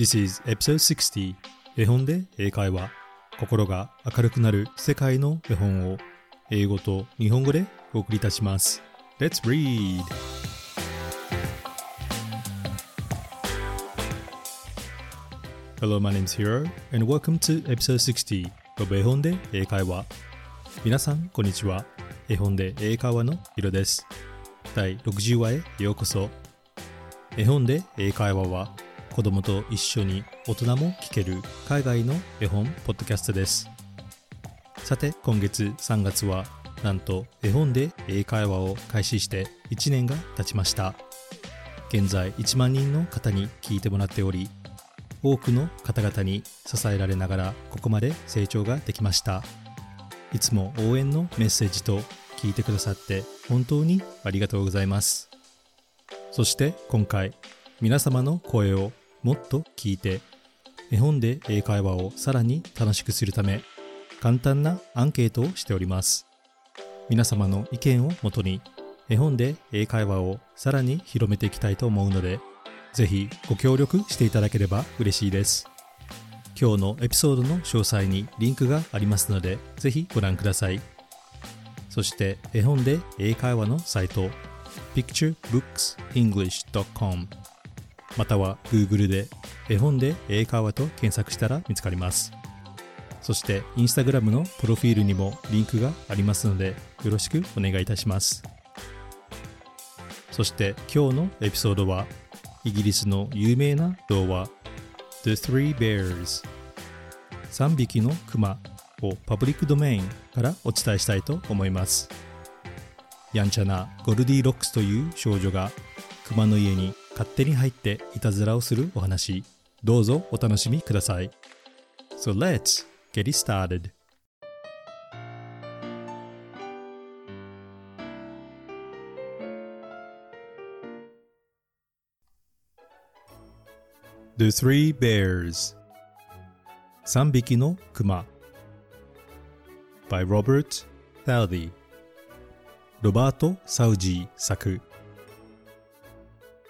This is episode 60絵本で英会話。心が明るくなる世界の絵本を英語と日本語でお送りいたします。Let's read! Hello, my name is Hiro and welcome to episode 60 of 絵本で英会話。皆さん、こんにちは。絵本で英会話のヒロです。第60話へようこそ。絵本で英会話は子供と一緒に大人も聞ける海外の絵本ポッドキャストです。さて今月3月はなんと絵本で英会話を開始して1年が経ちました。現在1万人の方に聞いてもらっており多くの方々に支えられながらここまで成長ができました。いつも応援のメッセージと聞いてくださって本当にありがとうございます。そして今回皆様の声をもっと聞いて絵本で英会話をさらに楽しくするため簡単なアンケートをしております。皆様の意見をもとに絵本で英会話をさらに広めていきたいと思うのでぜひご協力していただければ嬉しいです。今日のエピソードの詳細にリンクがありますのでぜひご覧ください。そして絵本で英会話のサイト picturebookenglish.com または Google で絵本で英会話と検索したら見つかります。そして Instagram のプロフィールにもリンクがありますのでよろしくお願いいたします。そして今日のエピソードはイギリスの有名な童話 The Three Bears 3匹のクマをパブリックドメインからお伝えしたいと思います。やんちゃなゴルディロックスという少女がクマの家に勝手に入っていたずらをするお話どうぞお楽しみください So let's get it started The Three Bears 3匹のクマ by Robert Thoudy ロバート・サウジー作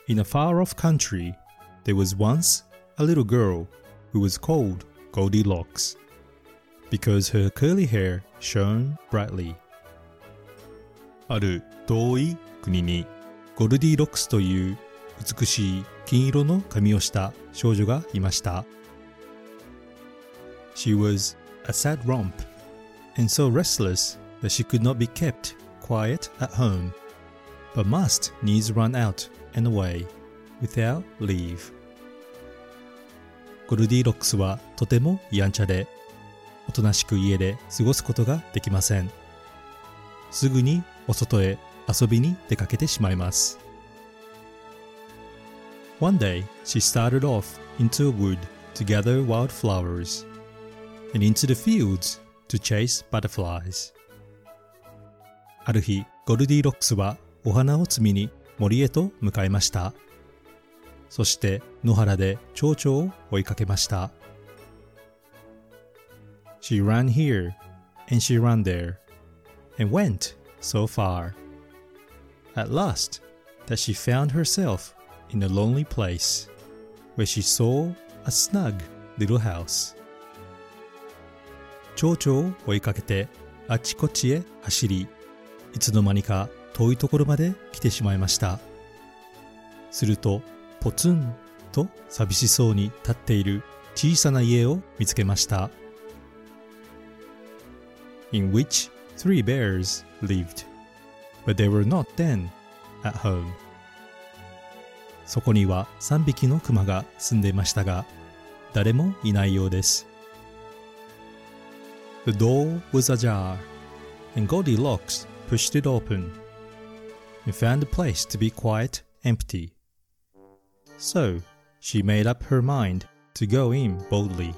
In a far off country, there was once a little girl who was called Goldilocks because her curly hair shone brightly. ある遠い国にゴルディロックスという美しい金色の髪をした少女がいました。She was a sad romp and so restless that she could not be kept quiet at home, but must needs run out and away without leave. ゴルディロックスはとてもやんちゃで、おとなしく家で過ごすことができません。すぐにお外へ遊びに出かけてしまいます。One day, she started off into a wood to gather wildflowers and into the fields to chase butterflies. ある日、ゴルディロックスはお花を摘みに森へと向かいました。そして野原で蝶々を追いかけました。She ran here and she ran there and went so far. At last, that she found herself in a lonely place where she saw a snug little house. 蝶々を追いかけてあちこちへ走り、いつの間にか遠いところまで来てしまいました。すると、ポツンと寂しそうに立っている小さな家を見つけました。in which three bears lived, but they were not then at home. そこには3匹のクマが住んでいましたが、誰もいないようです。The door was ajar, and Goldilocks pushed it open and found the place to be quite empty. So she made up her mind to go in boldly.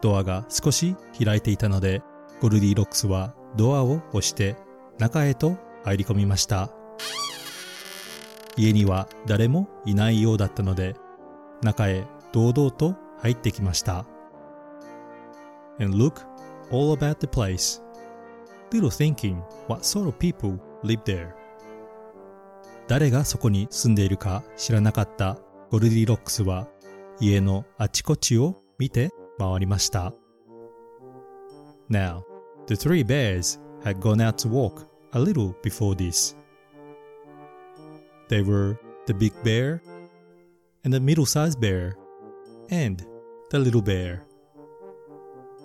ドアが少し開いていたので、ゴルディロックスはドアを押して中へと入り込みました。家には誰もいないようだったので、中へ堂々と入ってきました。And look all about the place, little thinking what sort of people live there. 誰がそこに住んでいるか知らなかったゴルディロックスは家のあちこちを見て回りました。Now, the three bears had gone out to walk a little before this. They were the big bear and the middle-sized bear and the little bear.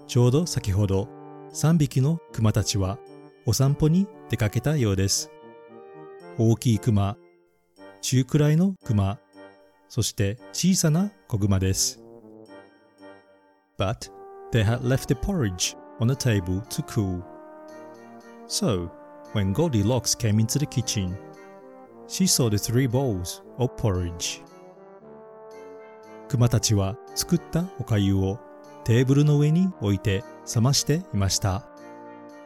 ちょうど先ほど3匹のクマたちはお散歩に出かけたようです。大きいクマ、中くらいのクマ、そして小さな子グマです。But they had left the porridge on the table to cool. So, when Goldilocks came into the kitchen, she saw the three bowls of porridge. クマたちは作ったおかゆをテーブルの上に置いて冷ましていました。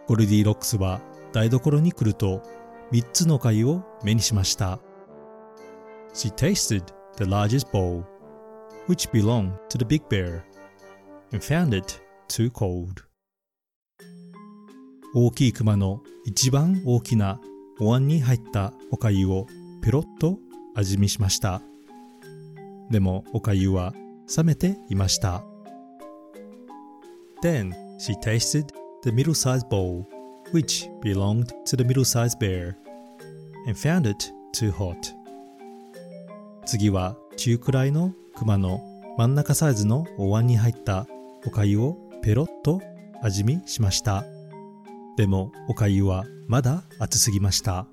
ゴルディロックスは台所に来ると3つのおかゆを目にしました。She tasted the largest bowl, which belonged to the big bear, and found it too cold. 大きい熊の一番大きなお椀に入ったおかゆをペロッと味見しました。でもおかゆは冷めていました。Then she tasted the middle-sized bowl, which belonged to the middle-sized bear, and found it too hot. 次は中くらいの熊の真ん中サイズのお椀に入ったおかゆをペロッと味見しました。でもおかゆはまだ熱すぎました。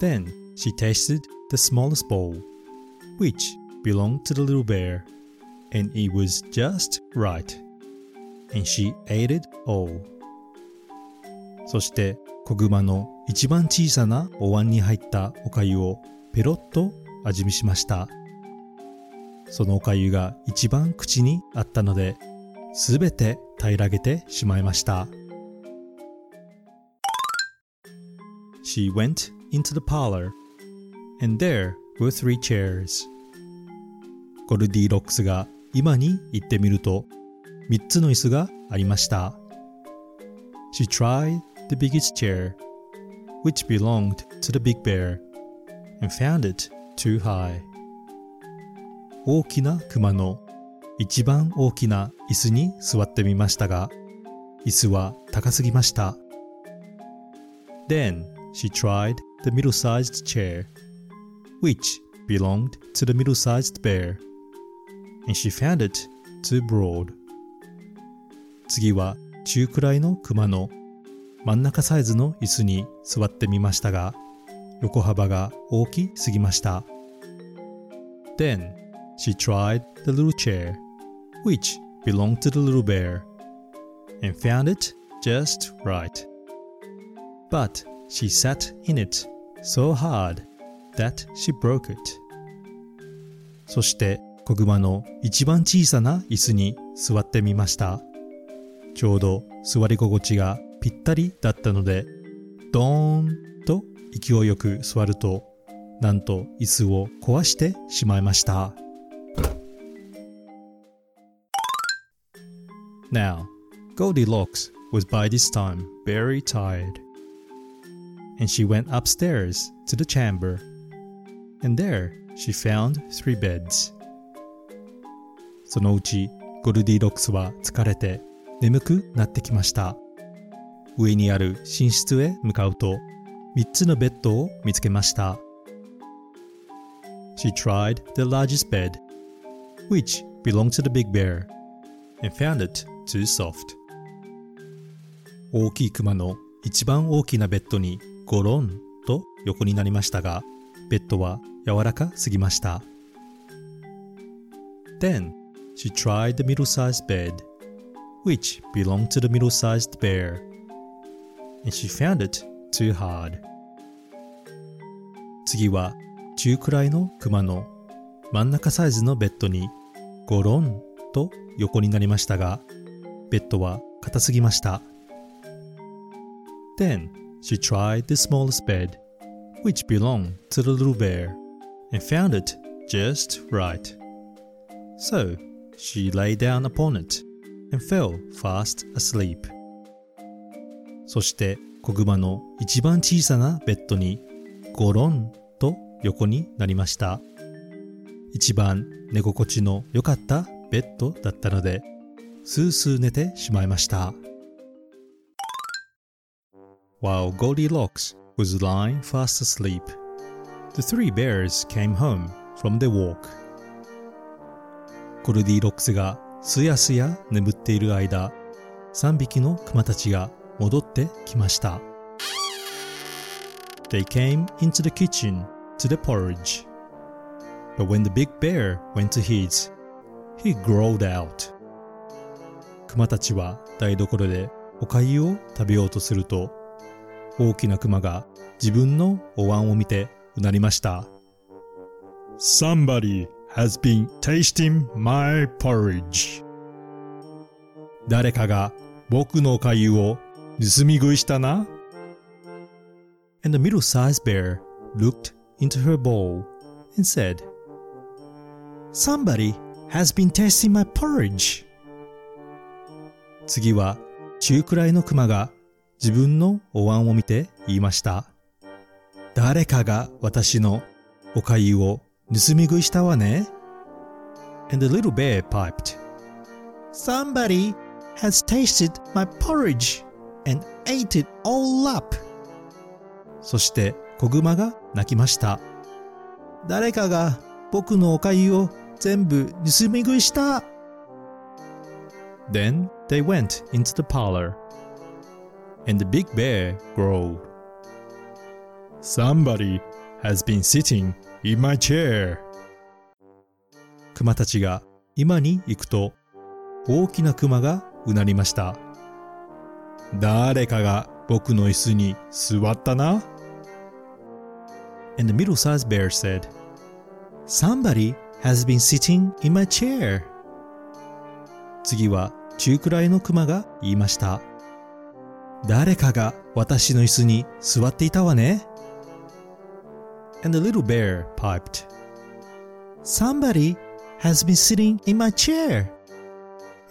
Then she tasted the smallest bowl, which belonged to the little bear, and it was just right. And she ate it all. そして子熊の一番小さなお椀に入ったおかゆをペロッと味見しました。そのおかゆが一番口にあったので、すべて平らげてしまいました。She went into the parlor, and there were three chairs. ゴルディロックスが今に行ってみると、3つの椅子がありました。She tried the biggest chair, which belonged to the big bear, and found it too high. 大きな熊の一番大きな椅子に座ってみましたが、椅子は高すぎました。Then she tried the middle sized chair, which belonged to the middle sized bear, and she found it too broad. 次は中くらいの熊の真ん中サイズの椅子に座ってみましたが、横幅が大きすぎました。Then she tried the little chair, which belonged to the little bear, and found it just right. But She sat in it so hard that she broke it. そして子熊の一番小さな椅子に座ってみました。ちょうど座り心地がぴったりだったので、ドーンと勢いよく座ると、なんと椅子を壊してしまいました。Now, Goldilocks was by this time very tired. and she went upstairs to the chamber. And there she found three beds. そのうちゴルディロックスは疲れて眠くなってきました。上にある寝室へ向かうと3つのベッドを見つけました。She tried the largest bed, which belonged to the big bear, and found it too soft. 大きいクマの一番大きなベッドにゴロンと横になりましたが、ベッドは柔らかすぎました。Then she tried the middle-sized bed, which belonged to the middle-sized bear, and she found it too hard. 次は中くらいのクマの真ん中サイズのベッドにゴロンと横になりましたが、ベッドは硬すぎました。Then She tried the smallest bed, which belonged to the little bear, and found it just right. So she lay down upon it and fell fast asleep. そして子熊の一番小さなベッドにゴロンと横になりました。一番寝心地の良かったベッドだったので、スースー寝てしまいました。While Goldilocks was lying fast asleep, the three bears came home from the walk. ゴルディロックスがすやすや眠っている間、3匹のクマたちが戻ってきました。They came into the kitchen to the porridge. But when the big bear went to his, he growled out. クマたちは台所でお粥を食べようとすると、大きなクマが自分のお椀を見てうなりました。Somebody has been tasting my porridge. 誰かが僕のお粥を盗み食いしたな。And the middle-sized bear looked into her bowl and said, Somebody has been tasting my porridge. 次は中くらいのクマが自分のお椀を見て言いました。誰かが私のお粥を盗み食いしたわね。And the little bear piped, Somebody has tasted my porridge and ate it all up. そして子熊が泣きました。誰かが僕のお粥を全部盗み食いした Then they went into the parlor and the big bear growled Somebody has been sitting in my chair 熊たちが今に行くと大きな熊がうなりました誰かが僕の椅子に座ったな And the middle-sized bear said, Somebody has been sitting in my chair. 次は中くらいのクマが言いました。誰かが私の椅子に座っていたわね。And the little bear piped. Somebody has been sitting in my chair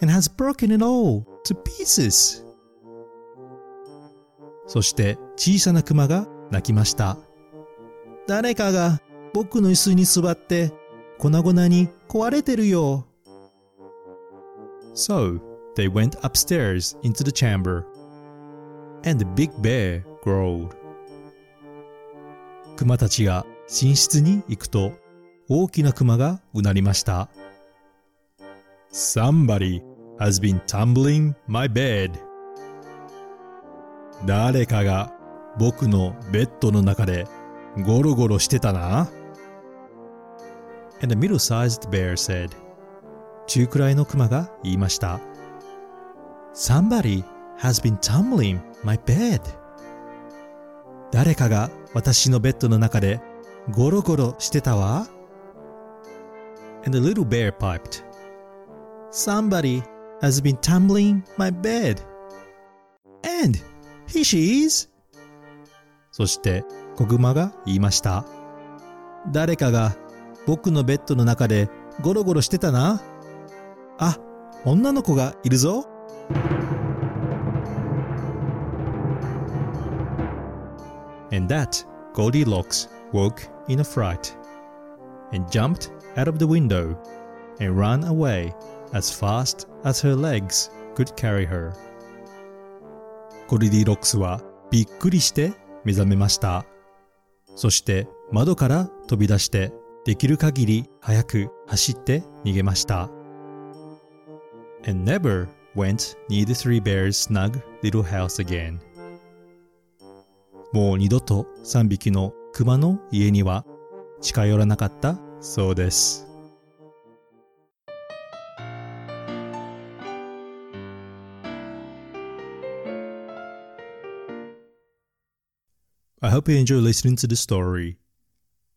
and has broken it all to pieces. そして小さなクマが鳴きました。誰かが僕の椅子に座って粉々に壊れてるよ。So, they went upstairs into the chamber, and the big bear growled. 熊たちが寝室に行くと、大きな熊がうなりました。Somebody has been tumbling my bed. 誰かが僕のベッドの中でゴロゴロしてたな。And the middle-sized bear said, 中くらいのクマが言いました。Somebody has been tumbling my bed. 誰かが私のベッドの中でゴロゴロしてたわ。And the little bear piped, Somebody has been tumbling my bed. And here she is. そして子熊が言いました。誰かが僕のベッドの中でゴロゴロしてたな。あ、女の子がいるぞ。that Goldilocks woke in a fright and jumped out of the window and ran away as fast as her legs could carry her. ゴルディロックスはびっくりして目覚めました。そして窓から飛び出してできる限り早く走って逃げました。And never went near the three bears' snug little house again. もう二度と三匹の熊の家には近寄らなかったそうです。I hope you enjoy listening to the story.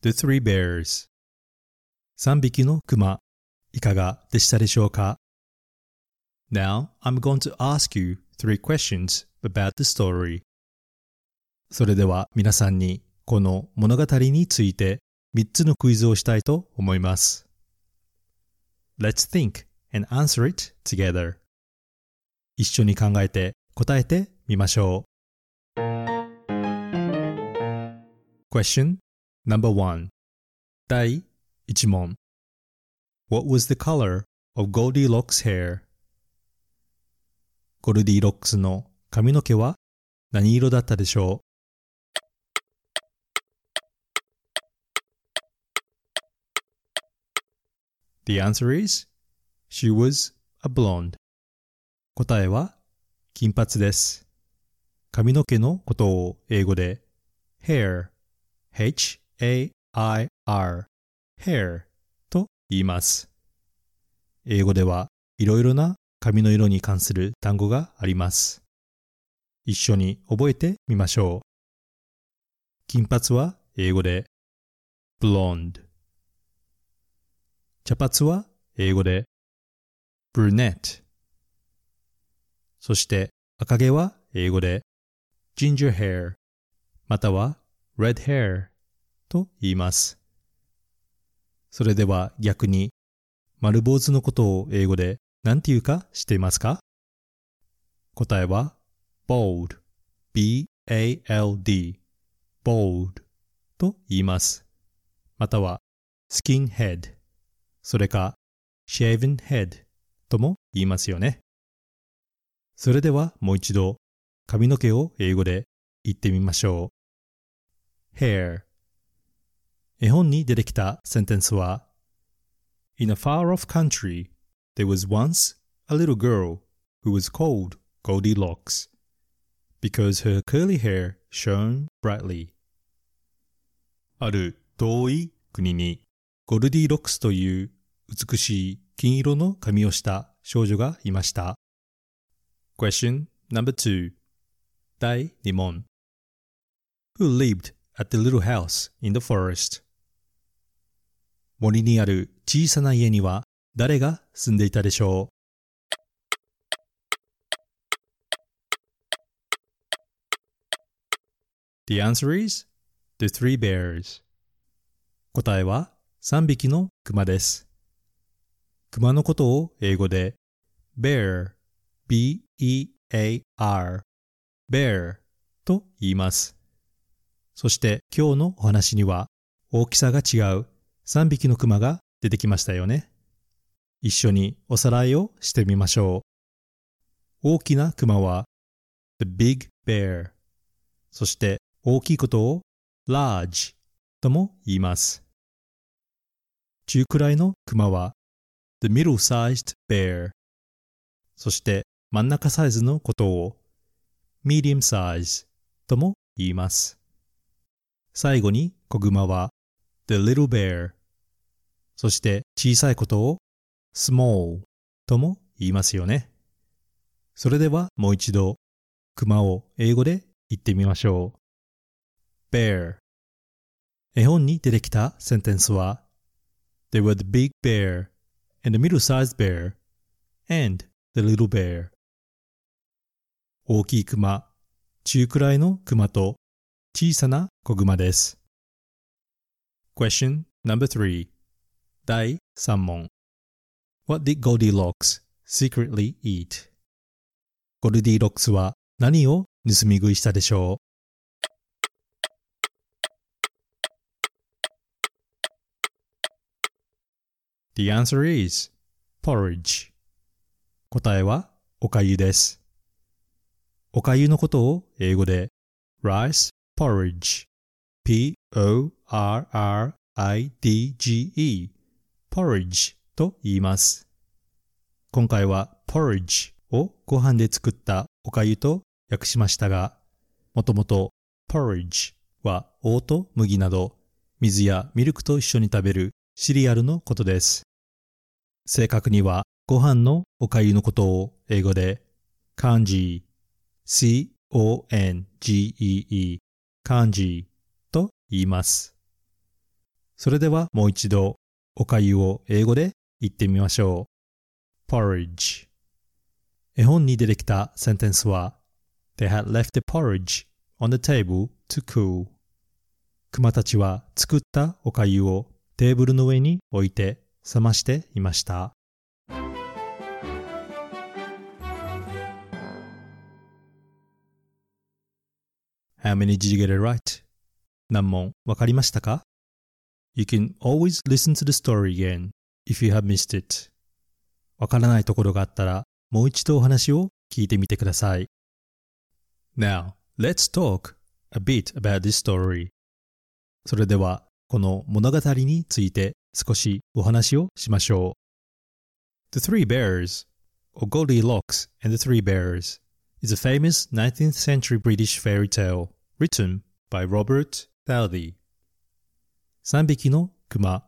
The Three Bears 3匹のクマ、いかがでしたでしょうか Now, I'm going to ask you three questions about the story. それでは皆さんにこの物語について3つのクイズをしたいと思います。Let's think and answer it together. 一緒に考えて答えてみましょう。Question Number 1第1問 What was the color of Goldilocks' hair? ゴルディロックスの髪の毛は何色だったでしょう The answer is She was a blonde. 答えは金髪です。髪の毛のことを英語で hair, h-a-i-r, hair と言います。英語ではいろいろな髪の色に関する単語があります。一緒に覚えてみましょう。金髪は英語で blonde。茶髪は英語で brunette。そして赤毛は英語で ginger hair または red hair と言います。それでは逆に丸坊主のことを英語で何て言うか知っていますか？答えは bald b-a-l-d bald と言います。または skinhead それか shaven head とも言いますよね。それではもう一度髪の毛を英語で言ってみましょう。hair 絵本に出てきたセンテンスは In a far off country, there was once a little girl who was called Goldilocks because her curly hair shone brightly. ある遠い国にゴルディロックスという美しい金色の髪をした少女がいました。Question number two 第2問 Who lived at the little house in the forest? 森にある小さな家には誰が住んでいたでしょう The answer is the three bears. 答えは3匹の熊です。熊のことを英語で bear, b-e-a-r, bear と言います。そして今日のお話には大きさが違う3匹の熊が出てきましたよね。一緒におさらいをしてみましょう。大きな熊は the big bear そして大きいことを large とも言います。中くらいの熊は the middle-sized bear そして真ん中サイズのことを medium size とも言います。最後に子熊は the little bear そして小さいことを small とも言いますよね。それではもう一度熊を英語で言ってみましょう。bear 絵本に出てきたセンテンスは There were the big bear and the middle-sized bear and the little bear 大きい熊、中くらいの熊と小さな子熊です。Question number three 第3問 What did Goldilocks secretly eat? ゴルディロックスは何を盗み食いしたでしょう ?The answer is porridge 答えはおかゆです。おかゆのことを英語で rice porridge p-o-r-r-i-d-g-e porridge と言います。今回は porridge をご飯で作ったおかゆと訳しましたが、もともと porridge はオート麦など水やミルクと一緒に食べるシリアルのことです。正確にはご飯のおかゆのことを英語で kanji c-o-n-g-e-e 漢字と言います。それではもう一度おかゆを英語で言ってみましょう。porridge 絵本に出てきたセンテンスは They had left the porridge on the table to cool 熊たちは作ったおかゆをテーブルの上に置いて冷ましていました。How many did you get it right? 何問わかりましたか You can always listen to the story again if you have missed it. わからないところがあったら、もう一度お話を聞いてみてください。Now, let's talk a bit about this story. それでは、この物語について少しお話をしましょう。The Three Bears, or Goldilocks and the Three Bears, is a famous 19th century British fairy tale written by Robert Southey. 3匹の熊、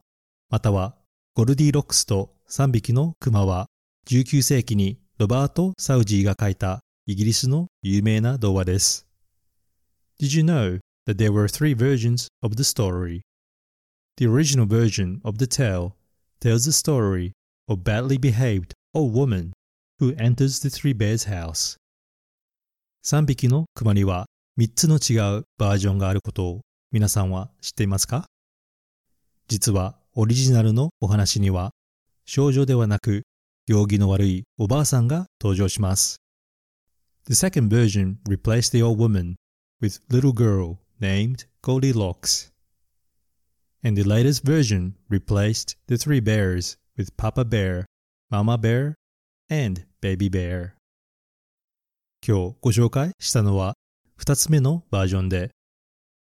またはゴルディロックスと3匹の熊は19世紀にロバート・サウジーが書いたイギリスの有名な童話です。Did you know that there were three versions of the story? The original version of the tale tells the story of badly behaved old woman who enters the three bears house. 3匹の熊には3つの違うバージョンがあることを皆さんは知っていますか実はオリジナルのお話には少女ではなく行儀の悪いおばあさんが登場します。The second version replaced the old woman with little girl named Goldilocks. And the latest version replaced the three bears with Papa Bear, Mama Bear, and Baby Bear. 今日ご紹介したのは2つ目のバージョンで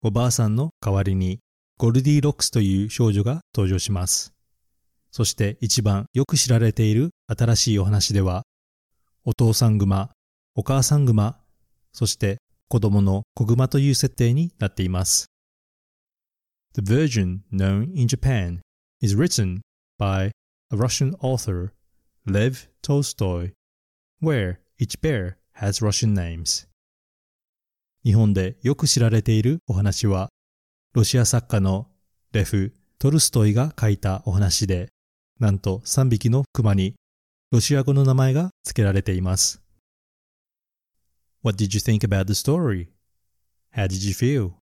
おばあさんの代わりにゴルディロックスという少女が登場します。そして一番よく知られている新しいお話では、お父さんグマ、お母さんグマ、そして子供の子グマという設定になっています。The version known in Japan is written by a Russian author, Lev Tolstoy, where each bear has Russian names. 日本でよく知られているお話は、ロシア作家のレフ・トルストイが書いたお話で、なんと3匹の熊にロシア語の名前が付けられています。What did you think about the story? How did you feel?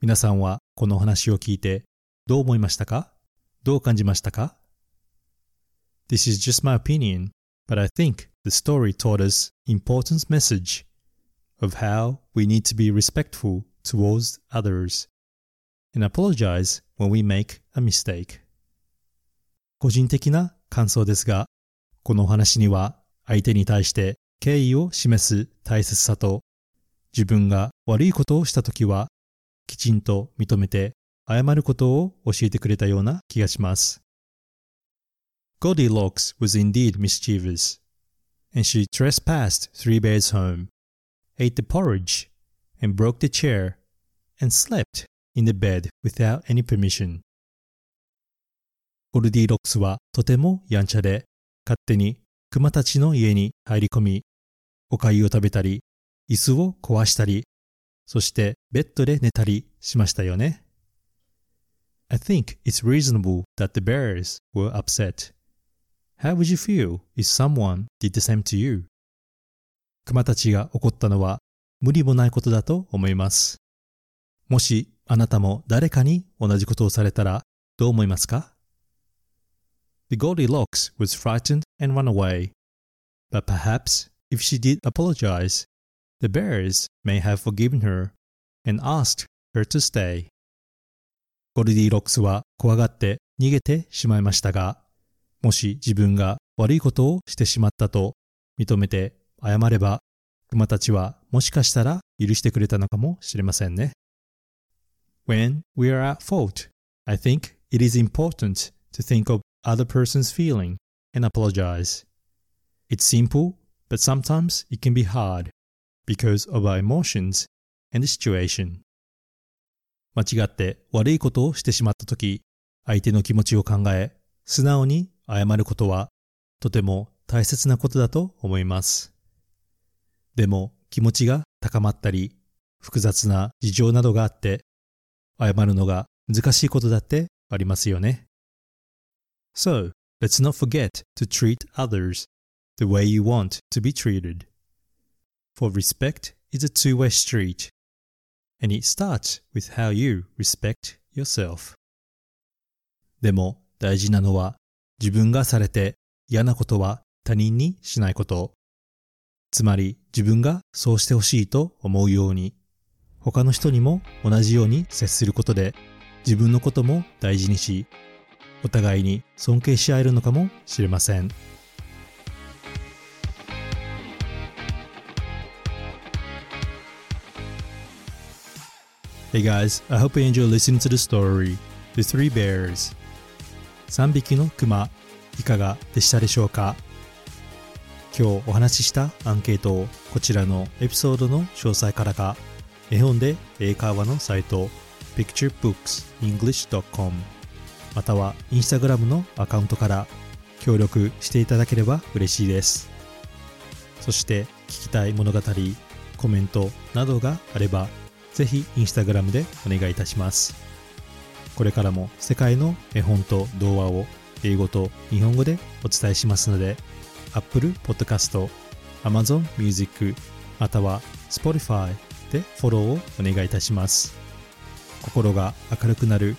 皆さんはこの話を聞いてどう思いましたかどう感じましたか This is just my opinion, but I think the story taught us important message of how we need to be respectful towards others and apologize when we make a mistake. 個人的な感想ですが、このお話には相手に対して敬意を示す大切さと、自分が悪いことをしたときは、きちんと認めて謝ることを教えてくれたような気がします。Goldilocks was indeed mischievous, and she trespassed Three Bears' home, ate the porridge, and broke the chair, and slept in the bed without any permission. ゴルディロックスはとてもやんちゃで、勝手に熊たちの家に入り込み、お粥を食べたり、椅子を壊したり、そしてベッドで寝たりしましたよね。I think it's reasonable that the bears were upset. How would you feel if someone did the same to you? 熊たちが怒ったのは無理もないことだと思います。もしあなたも誰かに同じことをされたらどう思いますか The Goldilocks was frightened and ran away. But perhaps if she did apologize, the bears may have forgiven her and asked her to stay. ゴルディロックスは怖がって逃げてしまいましたが、もし自分が悪いことをしてしまったと認めて謝れば、熊たちはもしかしたら許してくれたのかもしれませんね。When we are at fault, I think it is important to think of other person's feeling and apologize. It's simple, but sometimes it can be hard because of our emotions and the situation. 間違って悪いことをしてしまったとき、相手の気持ちを考え、素直に謝ることはとても大切なことだと思います。でも気持ちが高まったり、複雑な事情などがあって、謝るのが難しいことだってありますよね。So, let's not forget to treat others the way you want to be treated. For respect is a two way street, and it starts with how you respect yourself. でも大事なのは自分がされて嫌なことは他人にしないこと。つまり自分がそうしてほしいと思うように他の人にも同じように接することで自分のことも大事にしお互いに尊敬し合えるのかもしれません。Hey guys, I hope you enjoy listening to the story The Three Bears. 3匹のクマいかがでしたでしょうか？今日お話ししたアンケートをこちらのエピソードの詳細からか絵本で英会話のサイト picturebooks.english.com またはインスタグラムのアカウントから協力していただければ嬉しいです。そして聞きたい物語コメントなどがあればぜひインスタグラムでお願いいたします。これからも世界の絵本と童話を英語と日本語でお伝えしますので Apple Podcast、Amazon Music または Spotify でフォローをお願いいたします。心が明るくなる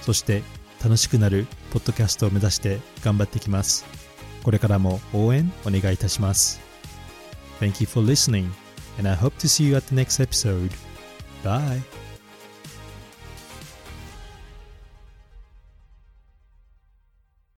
そして楽しくなるポッドキャストを目指して頑張ってきます。これからも応援お願いいたします。Thank you for listening and I hope to see you at the next episode. Bye